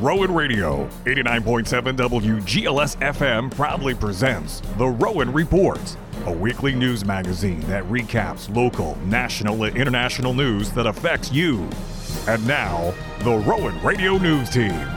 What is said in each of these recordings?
Rowan Radio, 89.7 WGLS FM proudly presents The Rowan Report, a weekly news magazine that recaps local, national, and international news that affects you. And now, the Rowan Radio News Team.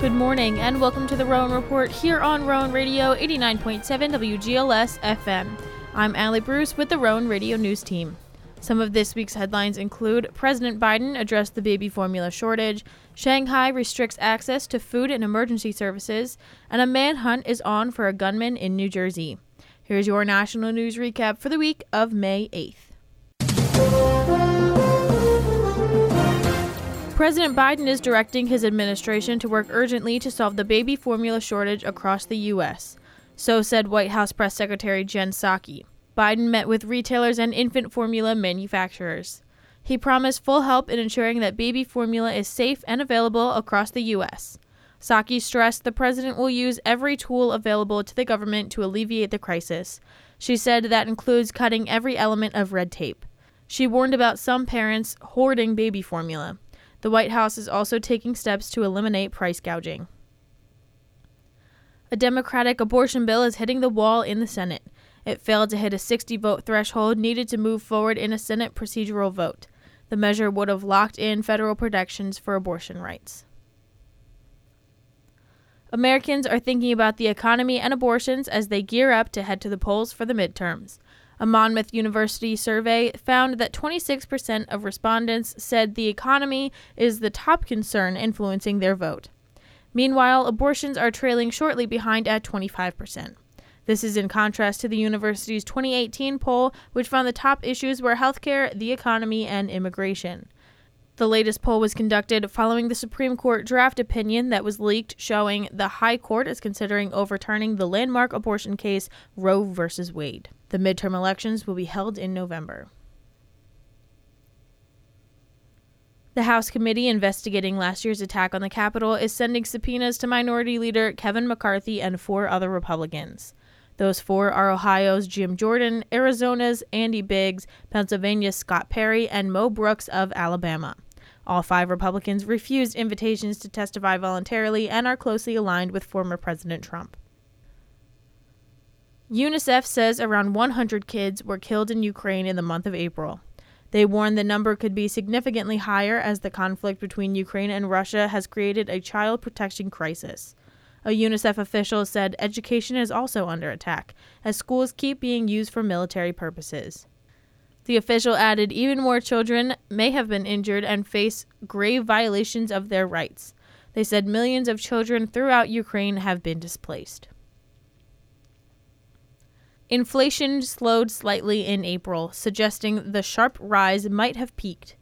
Good morning and welcome to the Rowan Report here on Rowan Radio 89.7 WGLS FM. I'm Allie Bruce with the Rowan Radio News Team. Some of this week's headlines include President Biden addressed the baby formula shortage, Shanghai restricts access to food and emergency services, and a manhunt is on for a gunman in New Jersey. Here's your national news recap for the week of May 8th. President Biden is directing his administration to work urgently to solve the baby formula shortage across the U.S. So said White House Press Secretary Jen Psaki. Biden met with retailers and infant formula manufacturers. He promised full help in ensuring that baby formula is safe and available across the U.S. Psaki stressed the president will use every tool available to the government to alleviate the crisis. She said that includes cutting every element of red tape. She warned about some parents hoarding baby formula. The White House is also taking steps to eliminate price gouging. A Democratic abortion bill is hitting the wall in the Senate. It failed to hit a 60 vote threshold needed to move forward in a Senate procedural vote. The measure would have locked in federal protections for abortion rights. Americans are thinking about the economy and abortions as they gear up to head to the polls for the midterms. A Monmouth University survey found that 26% of respondents said the economy is the top concern influencing their vote. Meanwhile, abortions are trailing shortly behind at 25%. This is in contrast to the university's 2018 poll, which found the top issues were healthcare, the economy, and immigration. The latest poll was conducted following the Supreme Court draft opinion that was leaked showing the High Court is considering overturning the landmark abortion case Roe v. Wade. The midterm elections will be held in November. The House committee investigating last year's attack on the Capitol is sending subpoenas to Minority Leader Kevin McCarthy and four other Republicans. Those four are Ohio's Jim Jordan, Arizona's Andy Biggs, Pennsylvania's Scott Perry, and Mo Brooks of Alabama. All five Republicans refused invitations to testify voluntarily and are closely aligned with former President Trump. UNICEF says around 100 kids were killed in Ukraine in the month of April. They warn the number could be significantly higher as the conflict between Ukraine and Russia has created a child protection crisis. A UNICEF official said education is also under attack, as schools keep being used for military purposes. The official added even more children may have been injured and face grave violations of their rights. They said millions of children throughout Ukraine have been displaced. Inflation slowed slightly in April, suggesting the sharp rise might have peaked.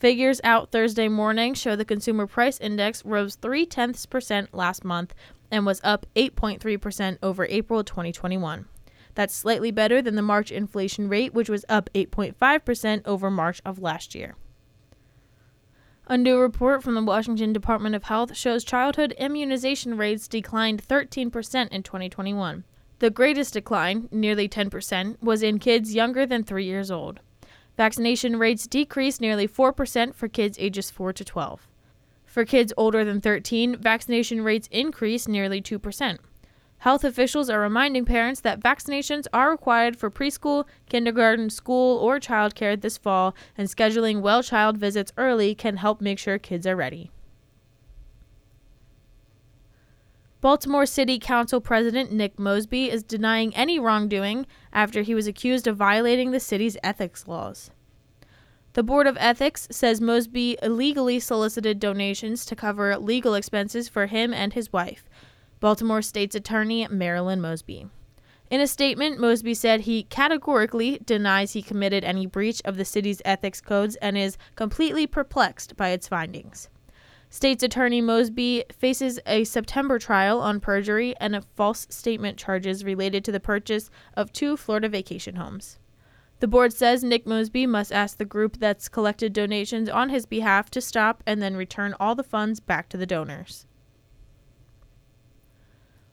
Figures out Thursday morning show the consumer price index rose three tenths percent last month and was up 8.3% over April 2021. That's slightly better than the March inflation rate, which was up 8.5% over March of last year. A new report from the Washington Department of Health shows childhood immunization rates declined 13% in 2021. The greatest decline, nearly 10%, was in kids younger than 3 years old. Vaccination rates decreased nearly 4% for kids ages 4 to 12. For kids older than 13, vaccination rates increased nearly 2%. Health officials are reminding parents that vaccinations are required for preschool, kindergarten, school, or childcare this fall, and scheduling well child visits early can help make sure kids are ready. Baltimore City Council President Nick Mosby is denying any wrongdoing after he was accused of violating the city's ethics laws. The Board of Ethics says Mosby illegally solicited donations to cover legal expenses for him and his wife, Baltimore State's Attorney Marilyn Mosby. In a statement, Mosby said he categorically denies he committed any breach of the city's ethics codes and is completely perplexed by its findings. State's Attorney Mosby faces a September trial on perjury and false statement charges related to the purchase of two Florida vacation homes. The board says Nick Mosby must ask the group that's collected donations on his behalf to stop and then return all the funds back to the donors.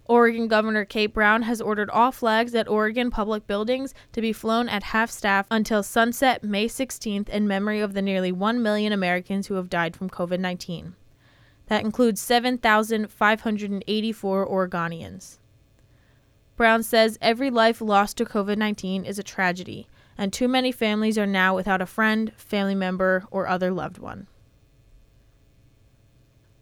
Oregon Governor Kate Brown has ordered all flags at Oregon public buildings to be flown at half staff until sunset May 16th in memory of the nearly 1 million Americans who have died from COVID 19. That includes 7,584 Oregonians. Brown says every life lost to COVID 19 is a tragedy, and too many families are now without a friend, family member, or other loved one.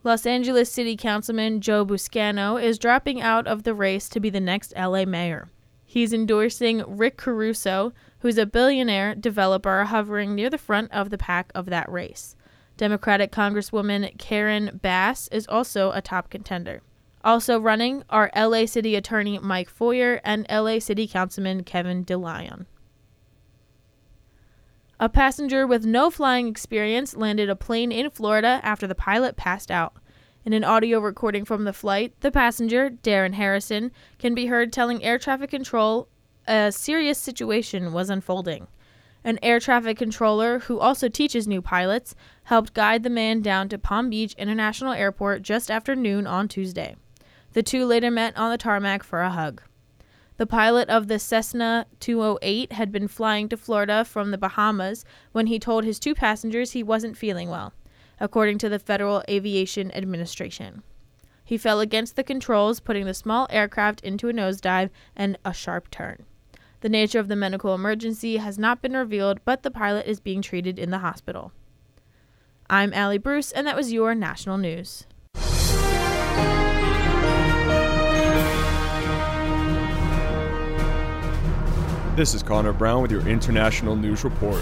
Los Angeles City Councilman Joe Buscaino is dropping out of the race to be the next LA mayor. He's endorsing Rick Caruso, who's a billionaire developer hovering near the front of the pack of that race. Democratic Congresswoman Karen Bass is also a top contender. Also running are LA City Attorney Mike Feuer and LA City Councilman Kevin DeLeon. A passenger with no flying experience landed a plane in Florida after the pilot passed out. In an audio recording from the flight, the passenger, Darren Harrison, can be heard telling air traffic control a serious situation was unfolding. An air traffic controller, who also teaches new pilots, helped guide the man down to Palm Beach International Airport just after noon on Tuesday. The two later met on the tarmac for a hug. The pilot of the Cessna 208 had been flying to Florida from the Bahamas when he told his two passengers he wasn't feeling well, according to the Federal Aviation Administration. He fell against the controls, putting the small aircraft into a nosedive and a sharp turn. The nature of the medical emergency has not been revealed, but the pilot is being treated in the hospital. I'm Allie Bruce, and that was your national news. This is Connor Brown with your international news report.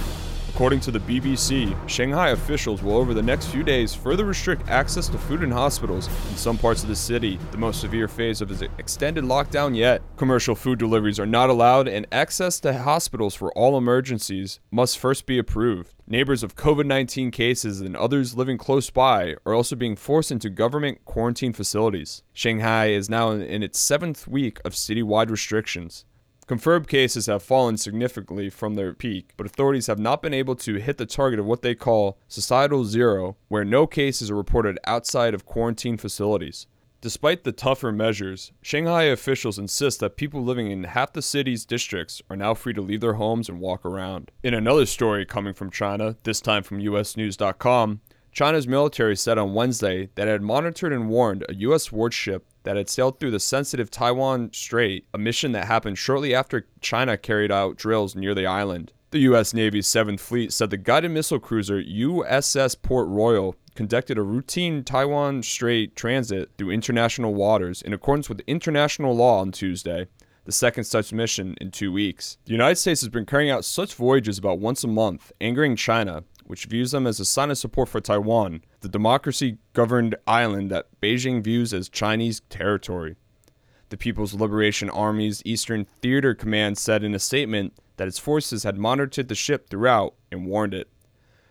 According to the BBC, Shanghai officials will over the next few days further restrict access to food in hospitals in some parts of the city, the most severe phase of its extended lockdown yet. Commercial food deliveries are not allowed, and access to hospitals for all emergencies must first be approved. Neighbors of COVID 19 cases and others living close by are also being forced into government quarantine facilities. Shanghai is now in its seventh week of citywide restrictions. Confirmed cases have fallen significantly from their peak, but authorities have not been able to hit the target of what they call societal zero, where no cases are reported outside of quarantine facilities. Despite the tougher measures, Shanghai officials insist that people living in half the city's districts are now free to leave their homes and walk around. In another story coming from China, this time from USNews.com, China's military said on Wednesday that it had monitored and warned a U.S. warship that had sailed through the sensitive Taiwan Strait, a mission that happened shortly after China carried out drills near the island. The U.S. Navy's 7th Fleet said the guided missile cruiser USS Port Royal conducted a routine Taiwan Strait transit through international waters in accordance with international law on Tuesday, the second such mission in two weeks. The United States has been carrying out such voyages about once a month, angering China, which views them as a sign of support for Taiwan, the democracy governed island that Beijing views as Chinese territory. The People's Liberation Army's Eastern Theater Command said in a statement that its forces had monitored the ship throughout and warned it.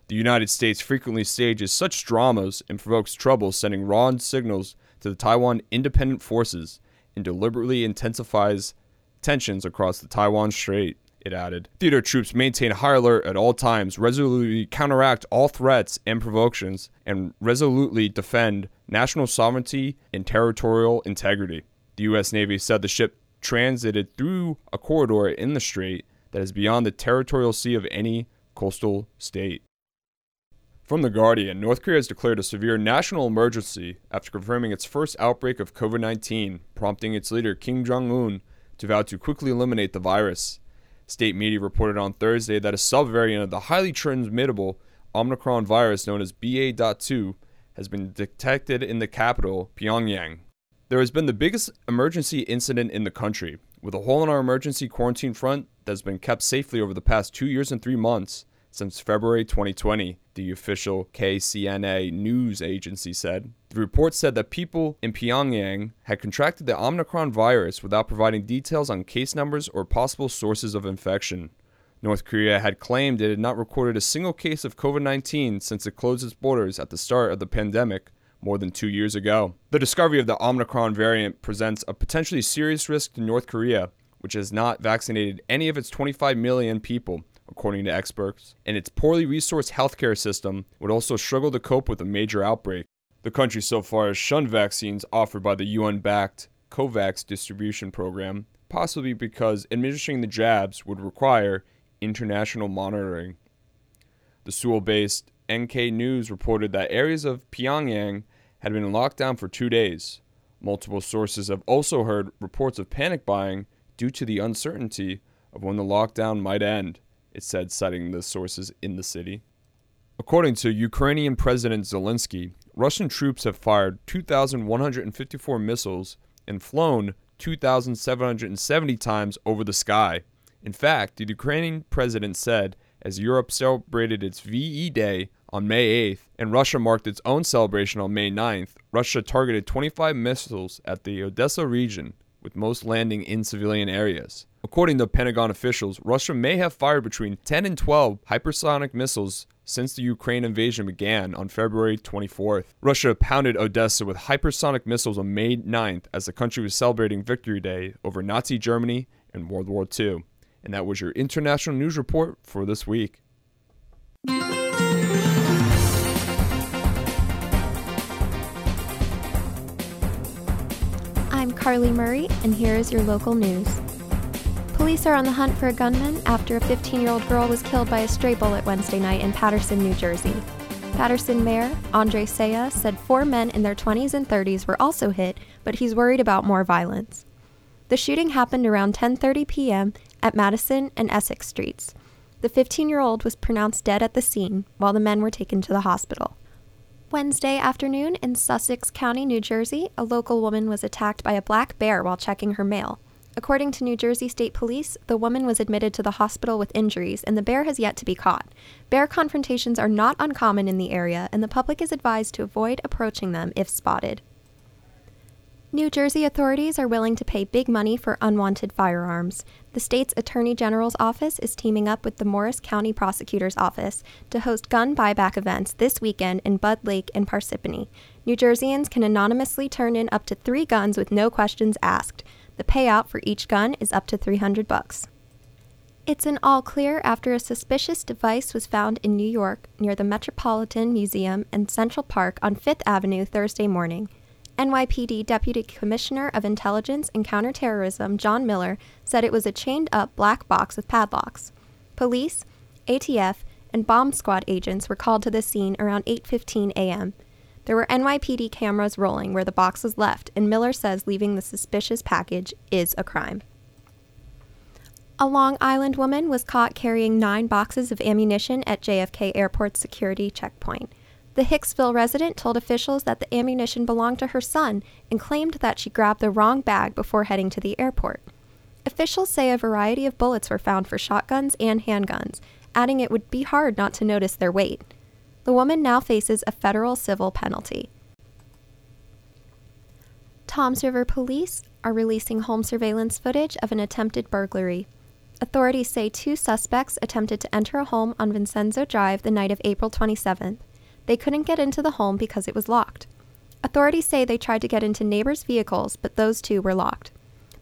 The United States frequently stages such dramas and provokes trouble, sending raw signals to the Taiwan independent forces and deliberately intensifies tensions across the Taiwan Strait it added. Theater troops maintain high alert at all times, resolutely counteract all threats and provocations, and resolutely defend national sovereignty and territorial integrity. The U.S. Navy said the ship transited through a corridor in the strait that is beyond the territorial sea of any coastal state. From The Guardian, North Korea has declared a severe national emergency after confirming its first outbreak of COVID 19, prompting its leader Kim Jong un to vow to quickly eliminate the virus. State media reported on Thursday that a subvariant of the highly transmittable Omicron virus known as BA.2 has been detected in the capital, Pyongyang. There has been the biggest emergency incident in the country, with a hole in our emergency quarantine front that has been kept safely over the past two years and three months since February 2020, the official KCNA news agency said. The report said that people in Pyongyang had contracted the Omicron virus without providing details on case numbers or possible sources of infection. North Korea had claimed it had not recorded a single case of COVID 19 since it closed its borders at the start of the pandemic, more than two years ago. The discovery of the Omicron variant presents a potentially serious risk to North Korea, which has not vaccinated any of its 25 million people, according to experts, and its poorly resourced healthcare system would also struggle to cope with a major outbreak. The country so far has shunned vaccines offered by the UN backed COVAX distribution program, possibly because administering the jabs would require international monitoring. The Seoul based NK News reported that areas of Pyongyang had been locked down for two days. Multiple sources have also heard reports of panic buying due to the uncertainty of when the lockdown might end, it said, citing the sources in the city. According to Ukrainian President Zelensky, Russian troops have fired 2,154 missiles and flown 2,770 times over the sky. In fact, the Ukrainian president said as Europe celebrated its VE Day on May 8th and Russia marked its own celebration on May 9th, Russia targeted 25 missiles at the Odessa region, with most landing in civilian areas. According to Pentagon officials, Russia may have fired between 10 and 12 hypersonic missiles since the Ukraine invasion began on February 24th. Russia pounded Odessa with hypersonic missiles on May 9th as the country was celebrating Victory Day over Nazi Germany and World War II. And that was your international news report for this week. I'm Carly Murray, and here is your local news. Police are on the hunt for a gunman after a 15 year old girl was killed by a stray bullet Wednesday night in Paterson, New Jersey. Paterson Mayor Andre Sayegh said four men in their 20s and 30s were also hit, but he's worried about more violence. The shooting happened around 10:30 p.m. at Madison and Essex Streets. The 15-year-old was pronounced dead at the scene while the men were taken to the hospital. Wednesday afternoon in Sussex County, New Jersey, a local woman was attacked by a black bear while checking her mail. According to New Jersey State Police, the woman was admitted to the hospital with injuries, and the bear has yet to be caught. Bear confrontations are not uncommon in the area, and the public is advised to avoid approaching them if spotted. New Jersey authorities are willing to pay big money for unwanted firearms. The state's Attorney General's office is teaming up with the Morris County Prosecutor's Office to host gun buyback events this weekend in Bud Lake and Parsippany. New Jerseyans can anonymously turn in up to three guns with no questions asked. The payout for each gun is up to 300 bucks. It's an all clear after a suspicious device was found in New York near the Metropolitan Museum and Central Park on 5th Avenue Thursday morning. NYPD Deputy Commissioner of Intelligence and Counterterrorism John Miller said it was a chained up black box with padlocks. Police, ATF, and bomb squad agents were called to the scene around 8:15 a.m. There were NYPD cameras rolling where the box was left, and Miller says leaving the suspicious package is a crime. A Long Island woman was caught carrying nine boxes of ammunition at JFK Airport security checkpoint. The Hicksville resident told officials that the ammunition belonged to her son and claimed that she grabbed the wrong bag before heading to the airport. Officials say a variety of bullets were found for shotguns and handguns, adding it would be hard not to notice their weight. The woman now faces a federal civil penalty. Toms River police are releasing home surveillance footage of an attempted burglary. Authorities say two suspects attempted to enter a home on Vincenzo Drive the night of April 27th. They couldn't get into the home because it was locked. Authorities say they tried to get into neighbors' vehicles, but those two were locked.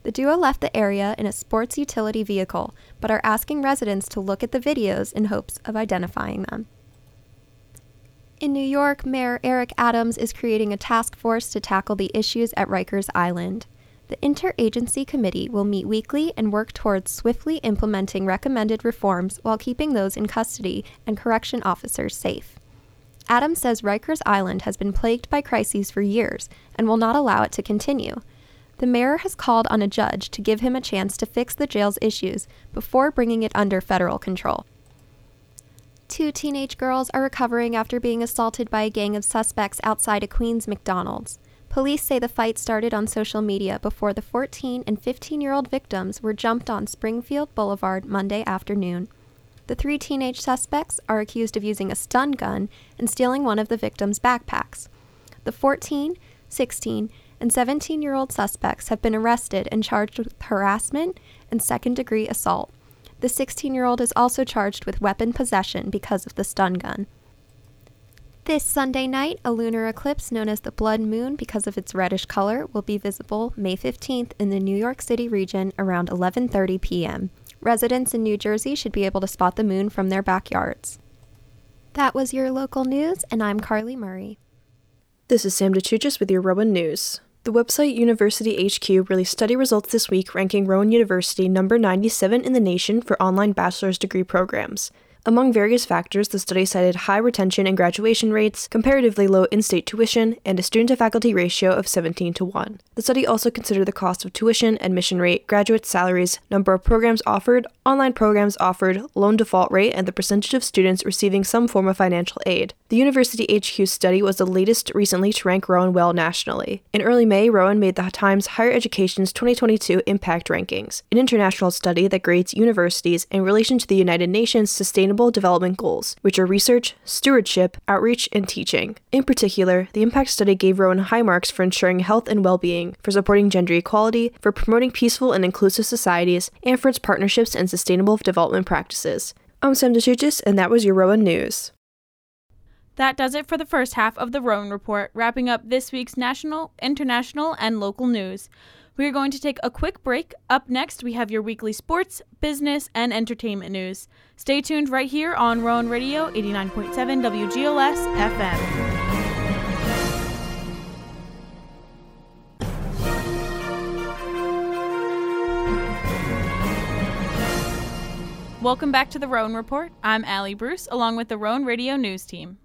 The duo left the area in a sports utility vehicle, but are asking residents to look at the videos in hopes of identifying them. In New York, Mayor Eric Adams is creating a task force to tackle the issues at Rikers Island. The interagency committee will meet weekly and work towards swiftly implementing recommended reforms while keeping those in custody and correction officers safe. Adams says Rikers Island has been plagued by crises for years and will not allow it to continue. The mayor has called on a judge to give him a chance to fix the jail's issues before bringing it under federal control. Two teenage girls are recovering after being assaulted by a gang of suspects outside a Queens McDonald's. Police say the fight started on social media before the 14 and 15 year old victims were jumped on Springfield Boulevard Monday afternoon. The three teenage suspects are accused of using a stun gun and stealing one of the victims' backpacks. The 14, 16, and 17 year old suspects have been arrested and charged with harassment and second degree assault. The 16 year old is also charged with weapon possession because of the stun gun. This Sunday night, a lunar eclipse known as the blood moon because of its reddish color will be visible May 15th in the New York City region around 11:30 p.m. Residents in New Jersey should be able to spot the moon from their backyards. That was your local news and I'm Carly Murray. This is Sam DeChuchis with your Rowan News. The website University HQ released study results this week ranking Rowan University number 97 in the nation for online bachelor's degree programs. Among various factors, the study cited high retention and graduation rates, comparatively low in state tuition, and a student to faculty ratio of 17 to 1. The study also considered the cost of tuition, admission rate, graduate salaries, number of programs offered, online programs offered, loan default rate, and the percentage of students receiving some form of financial aid. The University HQ study was the latest recently to rank Rowan well nationally. In early May, Rowan made the Times Higher Education's 2022 Impact Rankings, an international study that grades universities in relation to the United Nations Sustainable Sustainable Development Goals, which are research, stewardship, outreach, and teaching. In particular, the impact study gave Rowan high marks for ensuring health and well being, for supporting gender equality, for promoting peaceful and inclusive societies, and for its partnerships and sustainable development practices. I'm Sam DeChuchis, and that was your Rowan News. That does it for the first half of the Rowan Report, wrapping up this week's national, international, and local news. We are going to take a quick break. Up next, we have your weekly sports, business, and entertainment news. Stay tuned right here on Rowan Radio 89.7 WGLS FM. Welcome back to the Rowan Report. I'm Allie Bruce, along with the Rowan Radio News team.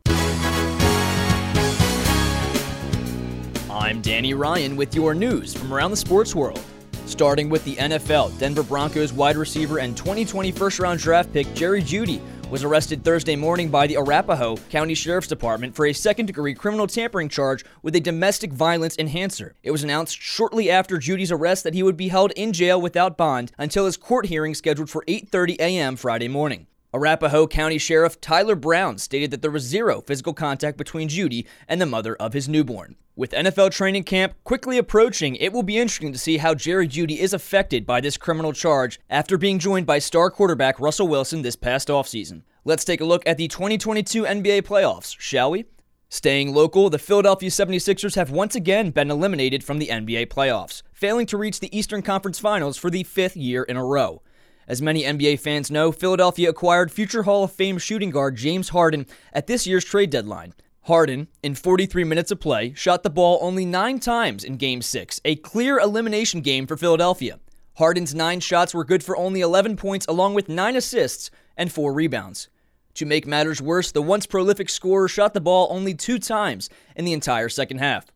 I'm Danny Ryan with your news from around the sports world. Starting with the NFL, Denver Broncos wide receiver and 2020 first round draft pick Jerry Jeudy was arrested Thursday morning by the Arapahoe County Sheriff's Department for a second degree criminal tampering charge with a domestic violence enhancer. It was announced shortly after Jeudy's arrest that he would be held in jail without bond until his court hearing scheduled for 8:30 a.m. Friday morning. Arapahoe County Sheriff Tyler Brown stated that there was zero physical contact between Jeudy and the mother of his newborn. With NFL training camp quickly approaching, it will be interesting to see how Jerry Jeudy is affected by this criminal charge after being joined by star quarterback Russell Wilson this past offseason. Let's take a look at the 2022 NBA playoffs, shall we? Staying local, the Philadelphia 76ers have once again been eliminated from the NBA playoffs, failing to reach the Eastern Conference Finals for the fifth year in a row. As many NBA fans know, Philadelphia acquired future Hall of Fame shooting guard James Harden at this year's trade deadline. Harden, in 43 minutes of play, shot the ball only nine times in Game 6, a clear elimination game for Philadelphia. Harden's nine shots were good for only 11 points, along with nine assists and four rebounds. To make matters worse, the once prolific scorer shot the ball only two times in the entire second half.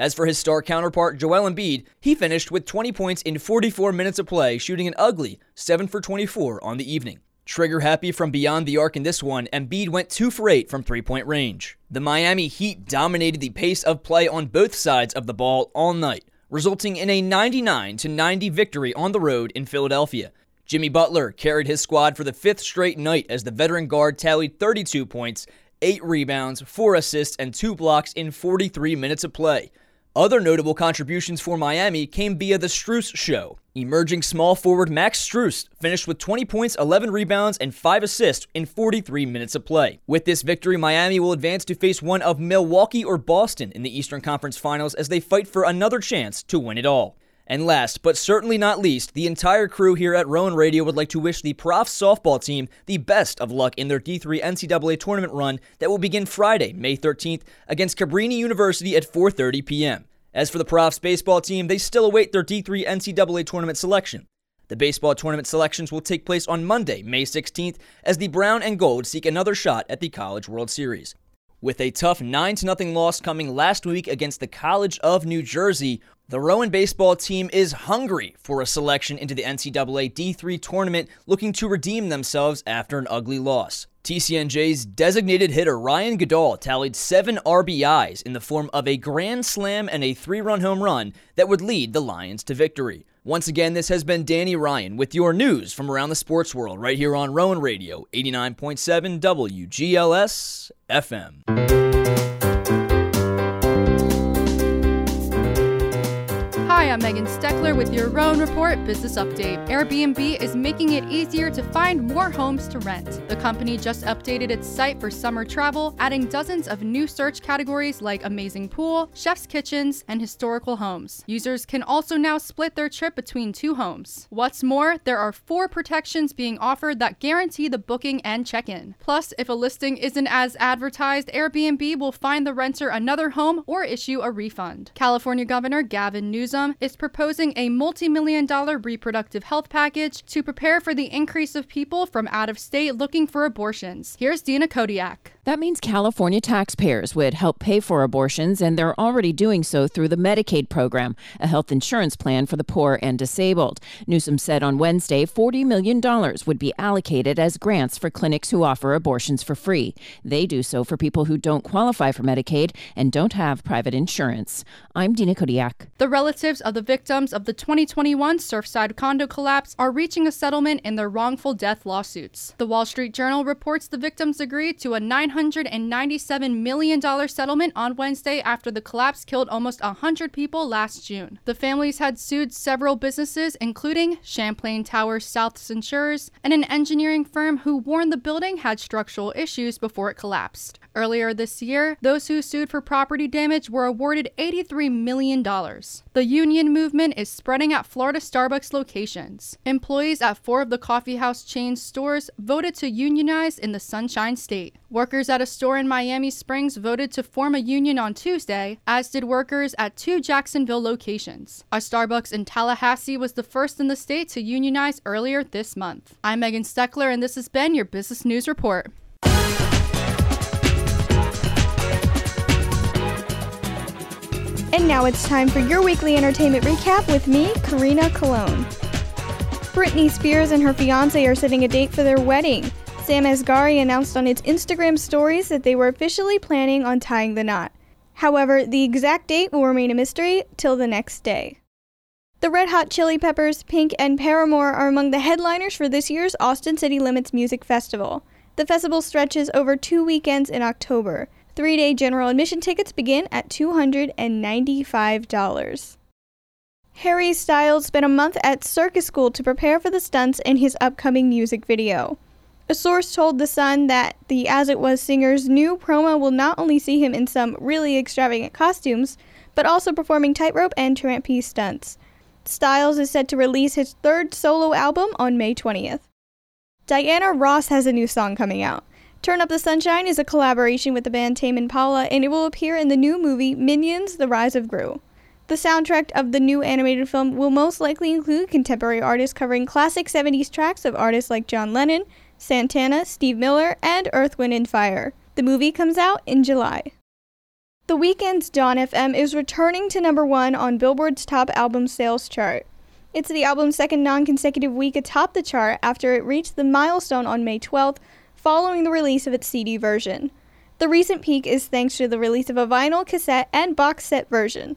As for his star counterpart, Joel Embiid, he finished with 20 points in 44 minutes of play, shooting an ugly 7 for 24 on the evening. Trigger happy from beyond the arc in this one, Embiid went 2 for 8 from three point range. The Miami Heat dominated the pace of play on both sides of the ball all night, resulting in a 99 90 victory on the road in Philadelphia. Jimmy Butler carried his squad for the fifth straight night as the veteran guard tallied 32 points, 8 rebounds, 4 assists, and 2 blocks in 43 minutes of play. Other notable contributions for Miami came via the Strus show. Emerging small forward Max Strus finished with 20 points, 11 rebounds, and 5 assists in 43 minutes of play. With this victory, Miami will advance to face one of Milwaukee or Boston in the Eastern Conference Finals as they fight for another chance to win it all. And last, but certainly not least, the entire crew here at Rowan Radio would like to wish the Profs softball team the best of luck in their D3 NCAA tournament run that will begin Friday, May 13th against Cabrini University at 4:30 p.m. As for the Profs baseball team, they still await their D3 NCAA tournament selection. The baseball tournament selections will take place on Monday, May 16th, as the Brown and Gold seek another shot at the College World Series. With a tough 9 0 loss coming last week against the College of New Jersey, the Rowan baseball team is hungry for a selection into the NCAA D3 tournament, looking to redeem themselves after an ugly loss. TCNJ's designated hitter Ryan Goodall tallied seven RBIs in the form of a grand slam and a three run home run that would lead the Lions to victory. Once again, this has been Danny Ryan with your news from around the sports world right here on Rowan Radio, 89.7 WGLS FM. I'm Megan Steckler with your Rowan Report Business Update. Airbnb is making it easier to find more homes to rent. The company just updated its site for summer travel, adding dozens of new search categories like amazing pool, chef's kitchens, and historical homes. Users can also now split their trip between two homes. What's more, there are four protections being offered that guarantee the booking and check in. Plus, if a listing isn't as advertised, Airbnb will find the renter another home or issue a refund. California Governor Gavin Newsom is proposing a multi million dollar reproductive health package to prepare for the increase of people from out of state looking for abortions. Here's Dina Kodiak. That means California taxpayers would help pay for abortions, and they're already doing so through the Medicaid program, a health insurance plan for the poor and disabled. Newsom said on Wednesday $40 million would be allocated as grants for clinics who offer abortions for free. They do so for people who don't qualify for Medicaid and don't have private insurance. I'm Dina Kodiak. The relatives of the victims of the 2021 Surfside condo collapse are reaching a settlement in their wrongful death lawsuits. The Wall Street Journal reports the victims agreed to a $997 million settlement on Wednesday after the collapse killed almost 100 people last June. The families had sued several businesses, including Champlain Towers South's insurers and an engineering firm who warned the building had structural issues before it collapsed. Earlier this year, those who sued for property damage were awarded $83 million. The union movement is spreading at Florida Starbucks locations. Employees at four of the coffeehouse chain stores voted to unionize in the Sunshine State. Workers at a store in Miami Springs voted to form a union on Tuesday, as did workers at two Jacksonville locations. A Starbucks in Tallahassee was the first in the state to unionize earlier this month. I'm Megan Steckler, and this has been your Business News Report. And now it's time for your weekly entertainment recap with me, Karina Cologne. Britney Spears and her fiance are setting a date for their wedding. Sam Asghari announced on its Instagram stories that they were officially planning on tying the knot. However, the exact date will remain a mystery till the next day. The Red Hot Chili Peppers, Pink, and Paramore are among the headliners for this year's Austin City Limits Music Festival. The festival stretches over two weekends in October. Three day general admission tickets begin at $295. Harry Styles spent a month at circus school to prepare for the stunts in his upcoming music video. A source told The Sun that the As It Was singer's new promo will not only see him in some really extravagant costumes, but also performing tightrope and trapeze stunts. Styles is set to release his third solo album on May 20th. Diana Ross has a new song coming out. Turn Up the Sunshine is a collaboration with the band Tame Impala, and it will appear in the new movie Minions The Rise of Gru. The soundtrack of the new animated film will most likely include contemporary artists covering classic 70s tracks of artists like John Lennon, Santana, Steve Miller, and Earth, Wind, and Fire. The movie comes out in July. The Weeknd's Dawn FM is returning to number one on Billboard's top album sales chart. It's the album's second non consecutive week atop the chart after it reached the milestone on May 12th, following the release of its CD version. The recent peak is thanks to the release of a vinyl, cassette, and box set version.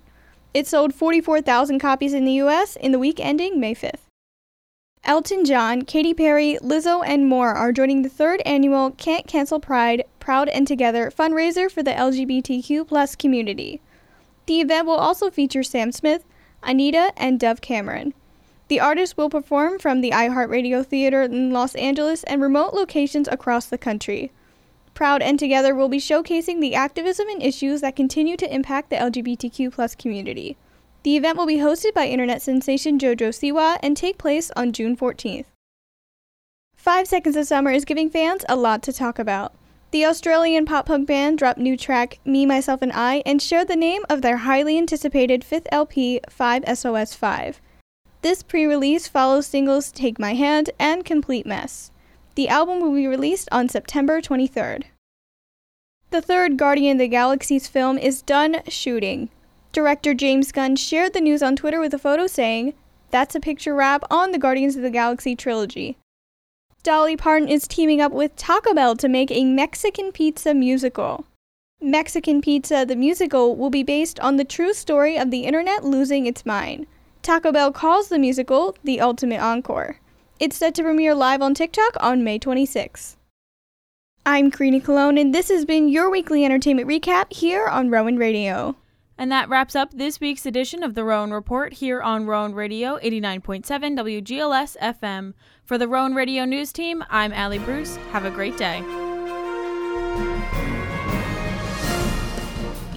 It sold 44,000 copies in the US in the week ending May 5th. Elton John, Katy Perry, Lizzo, and more are joining the third annual Can't Cancel Pride Proud and Together fundraiser for the LGBTQ community. The event will also feature Sam Smith, Anitta, and Dove Cameron. The artists will perform from the iHeartRadio Theater in Los Angeles and remote locations across the country. Proud and Together will be showcasing the activism and issues that continue to impact the LGBTQ community. The event will be hosted by internet sensation JoJo Siwa and take place on June 14th. Five Seconds of Summer is giving fans a lot to talk about. The Australian pop punk band dropped new track Me, Myself, and I and shared the name of their highly anticipated fifth LP, 5 SOS 5. This pre release follows singles Take My Hand and Complete Mess. The album will be released on September 23rd. The third Guardian of the Galaxy's film is done shooting. Director James Gunn shared the news on Twitter with a photo saying, That's a picture wrap on the Guardians of the Galaxy trilogy. Dolly Parton is teaming up with Taco Bell to make a Mexican pizza musical. Mexican Pizza, the musical, will be based on the true story of the internet losing its mind. Taco Bell calls the musical The Ultimate Encore. It's set to premiere live on TikTok on May 26. I'm Karina Cologne, and this has been your weekly entertainment recap here on Rowan Radio. And that wraps up this week's edition of the Rowan Report here on Rowan Radio 89.7 WGLS FM. For the Rowan Radio News Team, I'm Allie Bruce. Have a great day.